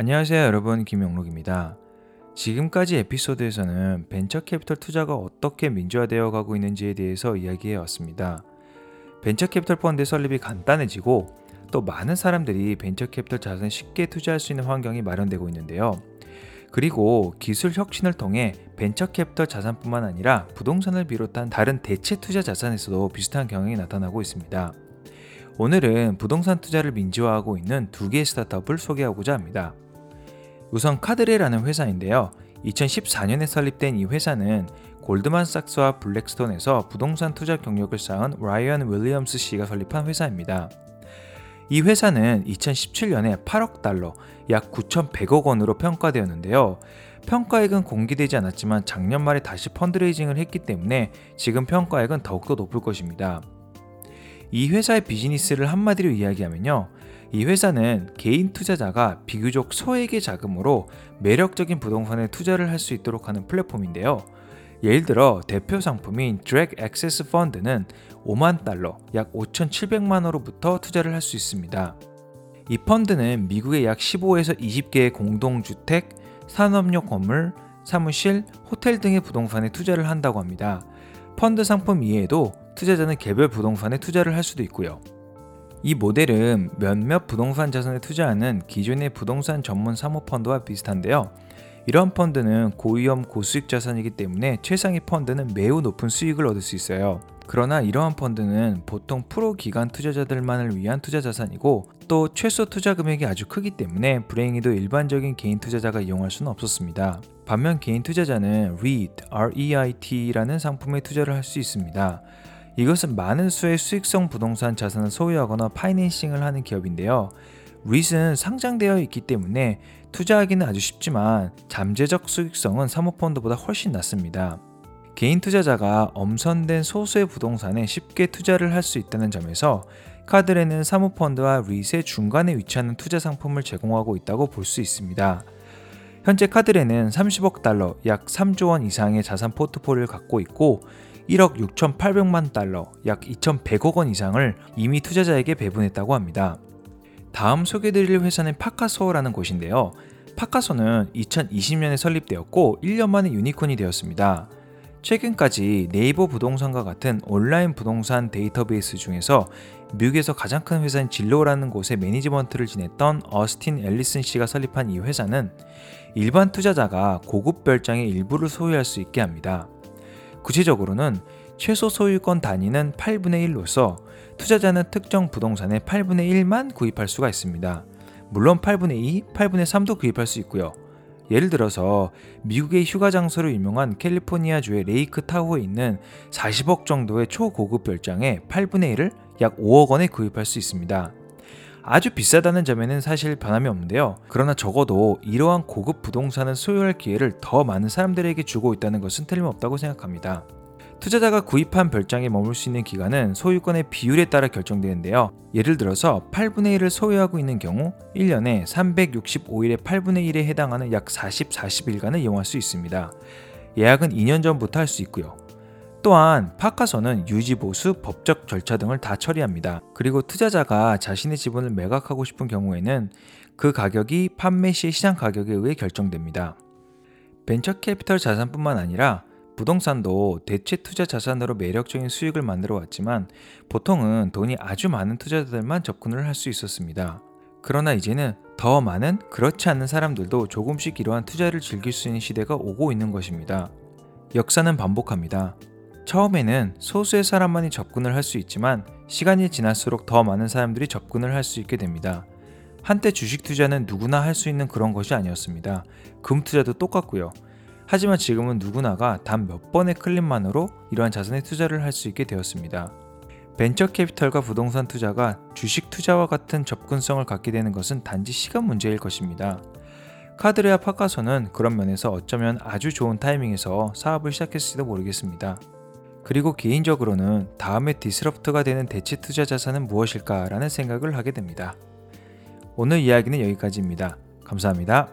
안녕하세요 여러분 김영록입니다. 지금까지 에피소드에서는 벤처 캐피털 투자가 어떻게 민주화되어 가고 있는지에 대해서 이야기해 왔습니다. 벤처 캐피털 펀드 설립이 간단해지고 또 많은 사람들이 벤처 캐피털 자산을 쉽게 투자할 수 있는 환경이 마련되고 있는데요. 그리고 기술 혁신을 통해 벤처 캐피털 자산뿐만 아니라 부동산을 비롯한 다른 대체 투자 자산에서도 비슷한 경향이 나타나고 있습니다. 오늘은 부동산 투자를 민주화하고 있는 두 개의 스타트업을 소개하고자 합니다. 우선 카드레라는 회사인데요. 2014년에 설립된 이 회사는 골드만삭스와 블랙스톤에서 부동산 투자 경력을 쌓은 라이언 윌리엄스 씨가 설립한 회사입니다. 이 회사는 2017년에 8억 달러, 약 9,100억 원으로 평가되었는데요. 평가액은 공개되지 않았지만 작년 말에 다시 펀드레이징을 했기 때문에 지금 평가액은 더욱더 높을 것입니다. 이 회사의 비즈니스를 한마디로 이야기하면요. 이 회사는 개인 투자자가 비교적 소액의 자금으로 매력적인 부동산에 투자를 할 수 있도록 하는 플랫폼인데요. 예를 들어 대표 상품인 드랙 액세스 펀드는 5만 달러, 약 5,700만 원으로부터 투자를 할 수 있습니다. 이 펀드는 미국의 약 15에서 20개의 공동주택, 산업용 건물, 사무실, 호텔 등의 부동산에 투자를 한다고 합니다. 펀드 상품 이외에도 투자자는 개별 부동산에 투자를 할 수도 있고요. 이 모델은 몇몇 부동산 자산에 투자하는 기존의 부동산 전문 사모펀드와 비슷한데요. 이런 펀드는 고위험 고수익 자산이기 때문에 최상위 펀드는 매우 높은 수익을 얻을 수 있어요. 그러나 이러한 펀드는 보통 프로 기관 투자자들만을 위한 투자 자산이고 또 최소 투자 금액이 아주 크기 때문에 불행히도 일반적인 개인 투자자가 이용할 수는 없었습니다. 반면 개인 투자자는 REIT, REIT라는 상품에 투자를 할 수 있습니다. 이것은 많은 수의 수익성 부동산 자산을 소유하거나 파이낸싱을 하는 기업인데요. REIT은 상장되어 있기 때문에 투자하기는 아주 쉽지만 잠재적 수익성은 사모펀드보다 훨씬 낮습니다. 개인 투자자가 엄선된 소수의 부동산에 쉽게 투자를 할 수 있다는 점에서 Cadre는 사모펀드와 리스의 중간에 위치하는 투자 상품을 제공하고 있다고 볼 수 있습니다. 현재 Cadre는 30억 달러, 약 3조 원 이상의 자산 포트폴리오를 갖고 있고 1억 6,800만 달러, 약 2,100억 원 이상을 이미 투자자에게 배분했다고 합니다. 다음 소개드릴 회사는 Pacaso라는 곳인데요. Pacaso는 2020년에 설립되었고 1년 만에 유니콘이 되었습니다. 최근까지 네이버 부동산과 같은 온라인 부동산 데이터베이스 중에서 미국에서 가장 큰 회사인 Zillow라는 곳의 매니지먼트를 지냈던 어스틴 앨리슨 씨가 설립한 이 회사는 일반 투자자가 고급 별장의 일부를 소유할 수 있게 합니다. 구체적으로는 최소 소유권 단위는 8분의 1로서 투자자는 특정 부동산의 8분의 1만 구입할 수가 있습니다. 물론 8분의 2, 8분의 3도 구입할 수 있고요. 예를 들어서 미국의 휴가 장소로 유명한 캘리포니아 주의 레이크 타호에 있는 40억 정도의 초고급 별장에 8분의 1을 약 5억 원에 구입할 수 있습니다. 아주 비싸다는 점에는 사실 변함이 없는데요. 그러나 적어도 이러한 고급 부동산을 소유할 기회를 더 많은 사람들에게 주고 있다는 것은 틀림없다고 생각합니다. 투자자가 구입한 별장에 머물 수 있는 기간은 소유권의 비율에 따라 결정되는데요. 예를 들어서 8분의 1을 소유하고 있는 경우 1년에 365일의 8분의 1에 해당하는 약 40, 40일간을 이용할 수 있습니다. 예약은 2년 전부터 할 수 있고요. 또한 파카서는 유지 보수, 법적 절차 등을 다 처리합니다. 그리고 투자자가 자신의 지분을 매각하고 싶은 경우에는 그 가격이 판매 시 시장 가격에 의해 결정됩니다. 벤처 캐피털 자산뿐만 아니라 부동산도 대체 투자 자산으로 매력적인 수익을 만들어 왔지만 보통은 돈이 아주 많은 투자자들만 접근을 할 수 있었습니다. 그러나 이제는 더 많은 그렇지 않은 사람들도 조금씩 이러한 투자를 즐길 수 있는 시대가 오고 있는 것입니다. 역사는 반복합니다. 처음에는 소수의 사람만이 접근을 할 수 있지만 시간이 지날수록 더 많은 사람들이 접근을 할 수 있게 됩니다. 한때 주식 투자는 누구나 할 수 있는 그런 것이 아니었습니다. 금 투자도 똑같고요. 하지만 지금은 누구나가 단 몇 번의 클릭만으로 이러한 자산에 투자를 할 수 있게 되었습니다. 벤처 캐피털과 부동산 투자가 주식 투자와 같은 접근성을 갖게 되는 것은 단지 시간 문제일 것입니다. 카드레아 파카소는 그런 면에서 어쩌면 아주 좋은 타이밍에서 사업을 시작했을지도 모르겠습니다. 그리고 개인적으로는 다음에 디스럽트가 되는 대체 투자 자산은 무엇일까라는 생각을 하게 됩니다. 오늘 이야기는 여기까지입니다. 감사합니다.